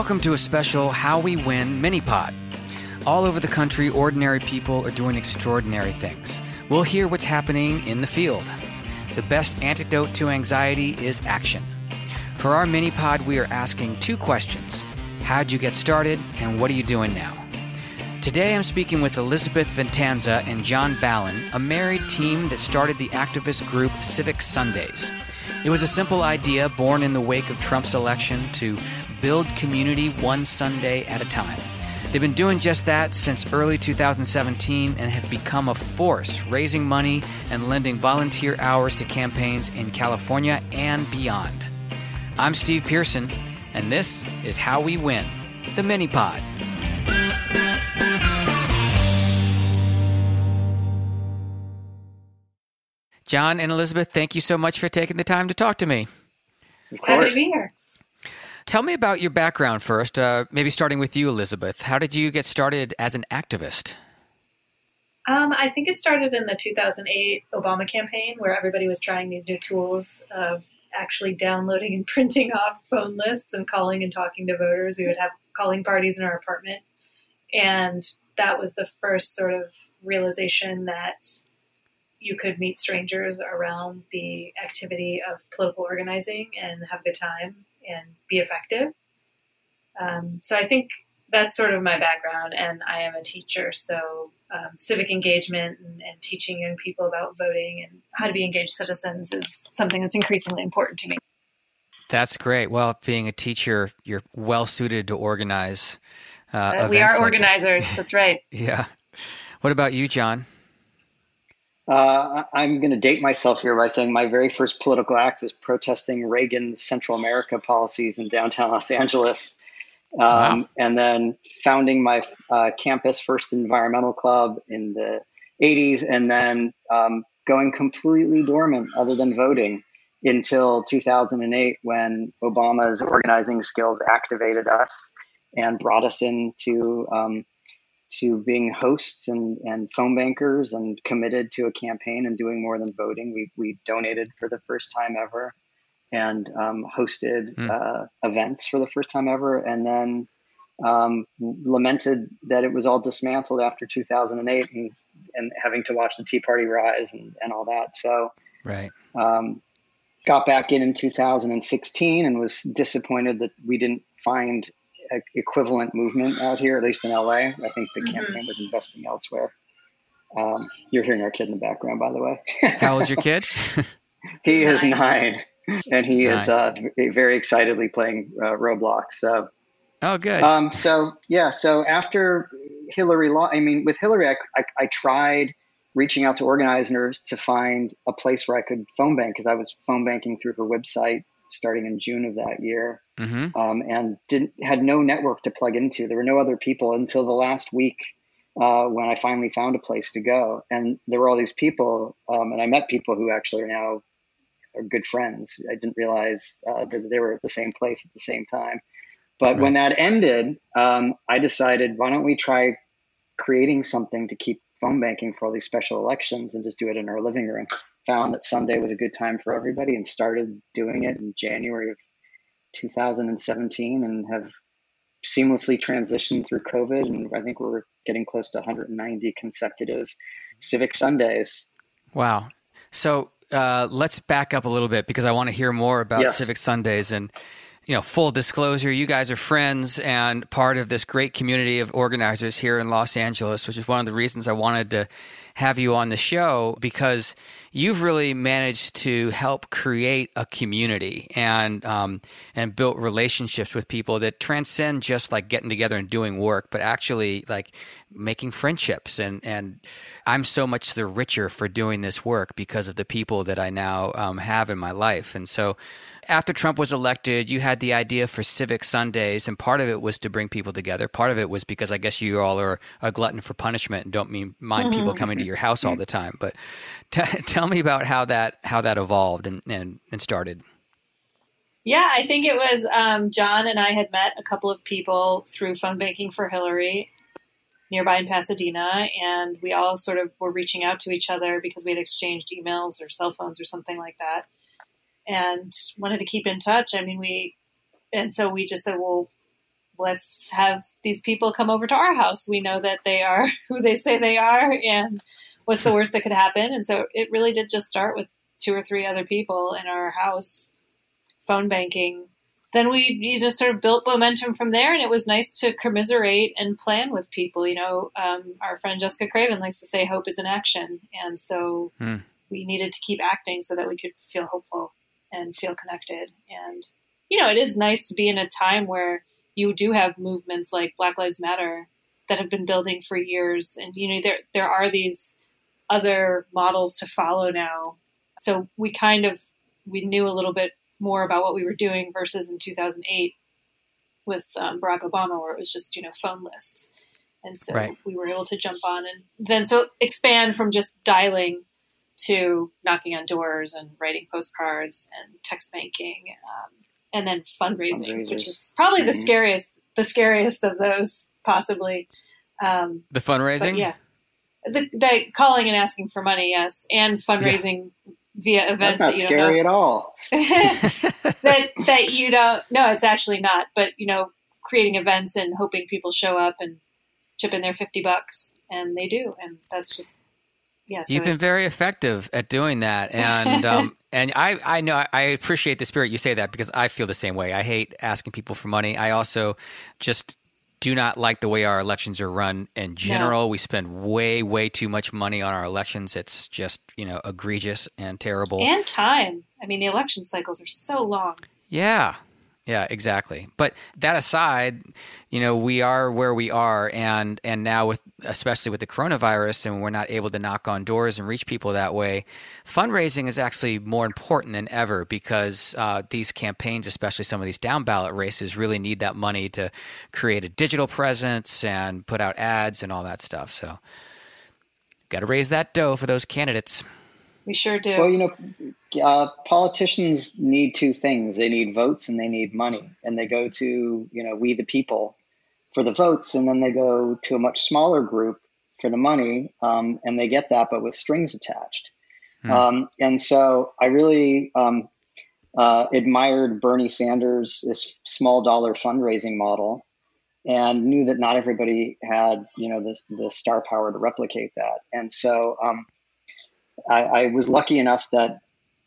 Welcome to a special How We Win mini pod. All over the country, ordinary people are doing extraordinary things. We'll hear what's happening in the field. The best antidote to anxiety is action. For our mini pod, we are asking two questions How'd you get started, and what are you doing now? Today I'm speaking with Elizabeth Vintanza and John Ballin, a married team that started the activist group Civic Sundays. It was a simple idea born in the wake of Trump's election to build community one Sunday at a time. They've been doing just that since early 2017 and have become a force, raising money and lending volunteer hours to campaigns in California and beyond. I'm Steve Pearson, and this is How We Win, the mini pod. John and Elizabeth, thank you so much for taking the time to talk to me. Happy to be here. Tell me about your background first, uh, maybe starting with you, Elizabeth. How did you get started as an activist? Um, I think it started in the 2008 Obama campaign where everybody was trying these new tools of actually downloading and printing off phone lists and calling and talking to voters. We would have calling parties in our apartment. And that was the first sort of realization that you could meet strangers around the activity of political organizing and have a good time and be effective. Um, so I think that's sort of my background, and I am a teacher, so um, civic engagement and, and, teaching young people about voting and how to be engaged citizens is something that's increasingly important to me. That's great. Well, being a teacher, you're well suited to organize. Uh, uh, we are like organizers. That. that's right. yeah. What about you, John? Uh, I'm going to date myself here by saying my very first political act was protesting Reagan's Central America policies in downtown Los Angeles. Um, wow. And then founding my uh, campus first environmental club in the 80s, and then um, going completely dormant other than voting until 2008 when Obama's organizing skills activated us and brought us into um, to being hosts and, and phone bankers and committed to a campaign and doing more than voting. We, we donated for the first time ever and um, hosted mm. uh, events for the first time ever. And then um, lamented that it was all dismantled after 2008 and, and having to watch the Tea Party rise and, and all that. So, right. Um, got back in in 2016 and was disappointed that we didn't find equivalent movement out here, at least in LA. I think the mm-hmm. campaign was investing elsewhere. Um, you're hearing our kid in the background, by the way. How old's your kid? he is nine, and he nine. is uh, very excitedly playing uh, Roblox. So, oh, good. Um, so yeah, so after Hillary, law, I mean, with Hillary, I, I, I tried reaching out to organizers to find a place where I could phone bank because I was phone banking through her website starting in June of that year, mm-hmm. um, and didn't had no network to plug into. There were no other people until the last week uh, when I finally found a place to go, and there were all these people, um, and I met people who actually are now are good friends. I didn't realize uh, that they were at the same place at the same time. But right. when that ended, um, I decided, why don't we try creating something to keep phone banking for all these special elections and just do it in our living room? Found that Sunday was a good time for everybody and started doing it in January of 2017 and have seamlessly transitioned through COVID. And I think we're getting close to 190 consecutive Civic Sundays. Wow. So uh, let's back up a little bit because I want to hear more about yes. Civic Sundays and you know, full disclosure, you guys are friends and part of this great community of organizers here in Los Angeles, which is one of the reasons I wanted to have you on the show because you've really managed to help create a community and um, and built relationships with people that transcend just like getting together and doing work, but actually like making friendships. And and I'm so much the richer for doing this work because of the people that I now um, have in my life. And so after Trump was elected, you had the idea for Civic Sundays, and part of it was to bring people together. Part of it was because I guess you all are a glutton for punishment and don't mean mind people coming to your house all the time. But t- tell me about how that how that evolved and, and, and started. Yeah, I think it was um, John and I had met a couple of people through phone banking for Hillary nearby in Pasadena, and we all sort of were reaching out to each other because we had exchanged emails or cell phones or something like that and wanted to keep in touch. I mean, we, and so we just said, well, let's have these people come over to our house. We know that they are who they say they are, and what's the worst that could happen? And so it really did just start with two or three other people in our house phone banking. Then we you just sort of built momentum from there, and it was nice to commiserate and plan with people. You know, um, our friend Jessica Craven likes to say, "Hope is an action," and so hmm. we needed to keep acting so that we could feel hopeful and feel connected. And you know, it is nice to be in a time where you do have movements like Black Lives Matter that have been building for years, and you know, there there are these other models to follow now. So we kind of we knew a little bit more about what we were doing versus in 2008 with um, Barack Obama, where it was just you know phone lists, and so right. we were able to jump on and then so expand from just dialing to knocking on doors and writing postcards and text banking, um, and then fundraising, which is probably mm-hmm. the scariest the scariest of those possibly. Um, the fundraising, yeah, the, the, calling and asking for money, yes, and fundraising yeah via events That's not that you scary don't know. at all. that that you don't. No, it's actually not. But you know, creating events and hoping people show up and chip in their fifty bucks, and they do, and that's just yeah. So You've been very effective at doing that, and um, and I I know I appreciate the spirit you say that because I feel the same way. I hate asking people for money. I also just do not like the way our elections are run in general. No. We spend way, way too much money on our elections. It's just, you know, egregious and terrible. And time. I mean, the election cycles are so long. Yeah. Yeah, exactly. But that aside, you know, we are where we are, and and now with especially with the coronavirus, and we're not able to knock on doors and reach people that way. Fundraising is actually more important than ever because uh, these campaigns, especially some of these down ballot races, really need that money to create a digital presence and put out ads and all that stuff. So, got to raise that dough for those candidates. We sure do. Well, you know, uh, politicians need two things: they need votes and they need money. And they go to you know we the people for the votes, and then they go to a much smaller group for the money, um, and they get that, but with strings attached. Hmm. Um, and so I really um, uh, admired Bernie Sanders' this small dollar fundraising model, and knew that not everybody had you know the the star power to replicate that. And so um, I, I was lucky enough that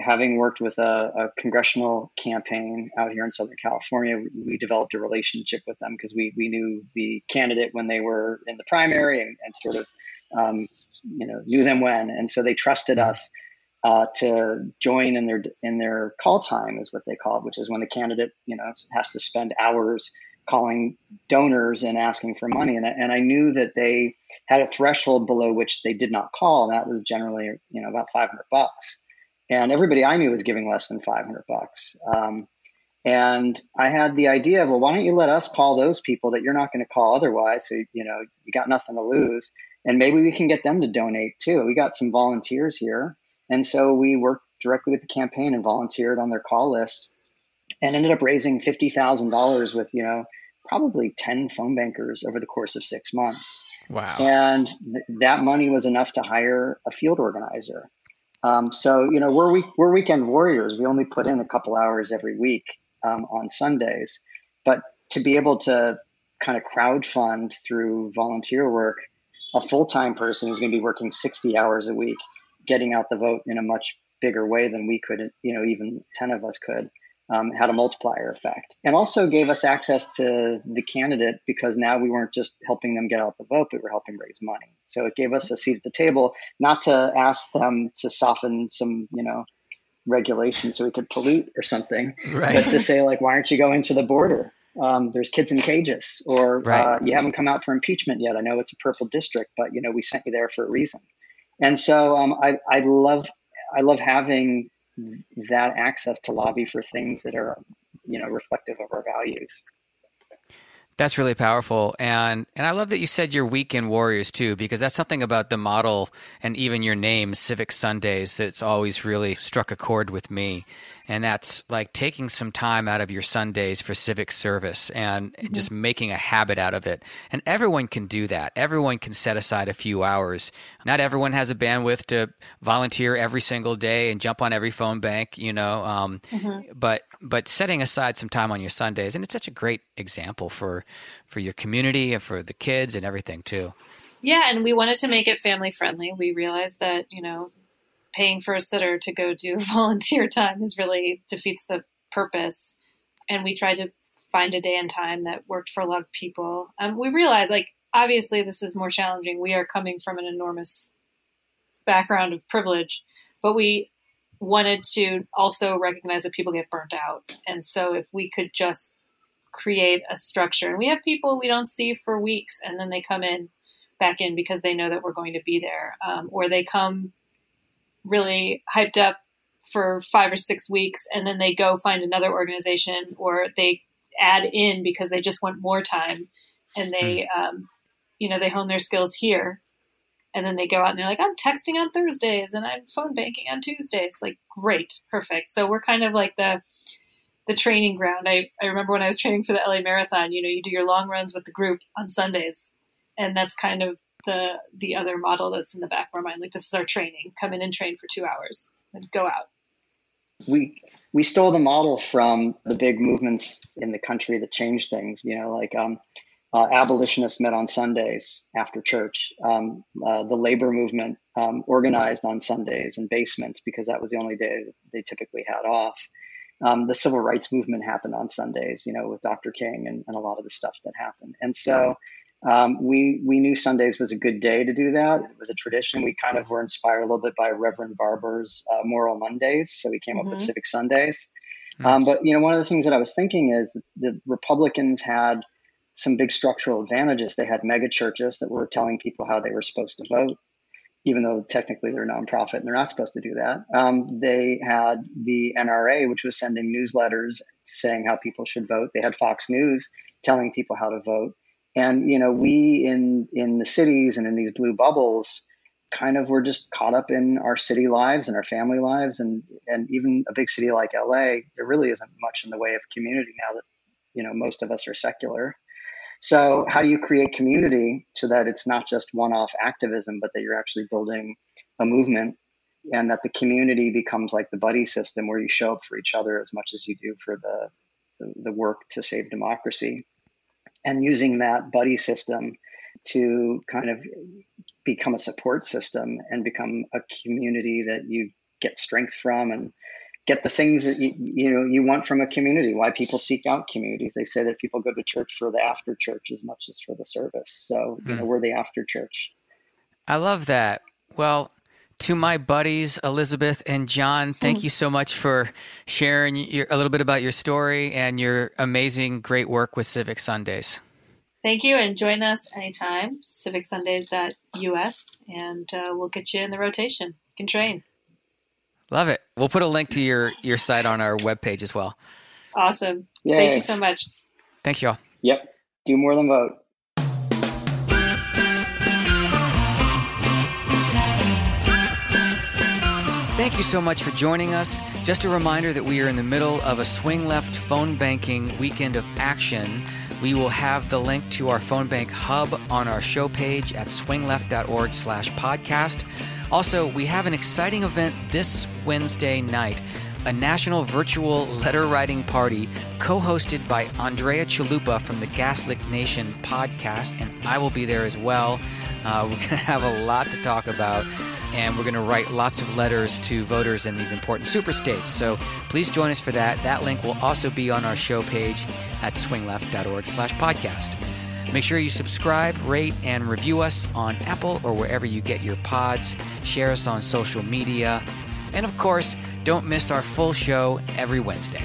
having worked with a, a, congressional campaign out here in Southern California, we, we developed a relationship with them because we, we knew the candidate when they were in the primary and, and sort of, um, you know, knew them when. And so they trusted mm-hmm. us uh, to join in their in their call time is what they call it, which is when the candidate, you know, has to spend hours calling donors and asking for money. And, and I knew that they had a threshold below which they did not call, and that was generally, you know, about 500 bucks. And everybody I knew was giving less than 500 bucks. Um, and I had the idea of, well, why don't you let us call those people that you're not going to call otherwise? So, you know, you got nothing to lose. And maybe we can get them to donate too. We got some volunteers here. And so we worked directly with the campaign and volunteered on their call lists and ended up raising $50,000 with, you know, probably 10 phone bankers over the course of six months. Wow. And th- that money was enough to hire a field organizer. Um, so, you know, we're, we're weekend warriors. We only put in a couple hours every week um, on Sundays. But to be able to kind of crowd fund through volunteer work, a full time person is going to be working 60 hours a week, getting out the vote in a much bigger way than we could, you know, even 10 of us could um, had a multiplier effect and also gave us access to the candidate because now we weren't just helping them get out the vote, but we were helping raise money. So it gave us a seat at the table, not to ask them to soften some, you know, regulation so we could pollute or something, right. but to say like, why aren't you going to the border? Um, there's kids in cages, or right. uh, you haven't come out for impeachment yet. I know it's a purple district, but you know we sent you there for a reason. And so um, I, I love I love having that access to lobby for things that are you know reflective of our values. That's really powerful. And and i love that you said you're weekend warriors too because that's something about the model and even your name civic sundays that's always really struck a chord with me and that's like taking some time out of your Sundays for civic service and mm-hmm. just making a habit out of it. And everyone can do that. Everyone can set aside a few hours. Not everyone has a bandwidth to volunteer every single day and jump on every phone bank, you know. Um, mm-hmm. But but setting aside some time on your Sundays, and it's such a great example for for your community and for the kids and everything too. Yeah, and we wanted to make it family friendly. We realized that you know paying for a sitter to go do volunteer time is really defeats the purpose. And we tried to find a day and time that worked for a lot of people. Um, we realized, like, obviously, this is more challenging. We are coming from an enormous background of privilege, but we wanted to also recognize that people get burnt out. And so, if we could just create a structure, and we have people we don't see for weeks, and then they come in back in because they know that we're going to be there, um, or they come really hyped up for five or six weeks and then they go find another organization or they add in because they just want more time and they mm. um, you know they hone their skills here. And then they go out and they're like i'm texting on thursdays and i'm phone banking on tuesdays. Like great perfect. So we're kind of like the the training ground. I, I remember when i was training for the la marathon you know you do your long runs with the group on sundays and that's kind of the the other model that's in the back of our mind. Like this is our training. Come in and train for two hours, and go out. We we stole the model from the big movements in the country that changed things. You know, like um, uh, abolitionists met on Sundays after church. Um, uh, the labor movement um, organized on Sundays in basements because that was the only day they typically had off. Um, the civil rights movement happened on Sundays, you know, with Dr. King and, and a lot of the stuff that happened. And so um, we we knew Sundays was a good day to do that. It was a tradition. We kind of were inspired a little bit by Reverend Barber's uh, Moral Mondays, so we came mm-hmm. up with mm-hmm. Civic Sundays. Mm-hmm. Um, but you know, one of the things that I was thinking is the Republicans had some big structural advantages. They had mega churches that were telling people how they were supposed to vote, even though technically they're a nonprofit and they're not supposed to do that. Um, they had the NRA, which was sending newsletters saying how people should vote. They had Fox News telling people how to vote and you know we in in the cities and in these blue bubbles kind of were just caught up in our city lives and our family lives. And and even a big city like LA there really isn't much in the way of community now that you know most of us are secular. So how do you create community so that it's not just one-off activism but that you're actually building a movement and that the community becomes like the buddy system where you show up for each other as much as you do for the the, the work to save democracy and using that buddy system to kind of become a support system and become a community that you get strength from and get the things that you, you know you want from a community why people seek out communities. They say that people go to church for the after church as much as for the service. So you know hmm. we're the after church. I love that. Well to my buddies Elizabeth and John, thank you so much for sharing your, a little bit about your story and your amazing, great work with Civic Sundays. Thank you, and join us anytime, civicsundays.us, and uh, we'll get you in the rotation. You can train. Love it. We'll put a link to your, your site on our webpage as well. Awesome. Yay. Thank you so much. Thank y'all. Yep. Do more than vote. Thank you so much for joining us. Just a reminder that we are in the middle of a swing left phone banking weekend of action. We will have the link to our phone bank hub on our show page at swingleft.org slash podcast. Also, we have an exciting event this Wednesday night, a national virtual letter writing party co-hosted by Andrea Chalupa from the Gaslit Nation podcast, and I will be there as well. Uh, we're going to have a lot to talk about and we're going to write lots of letters to voters in these important super states. So please join us for that. That link will also be on our show page at swingleft.org slash podcast. Make sure you subscribe, rate, and review us on Apple or wherever you get your pods. Share us on social media. And of course, don't miss our full show every Wednesday.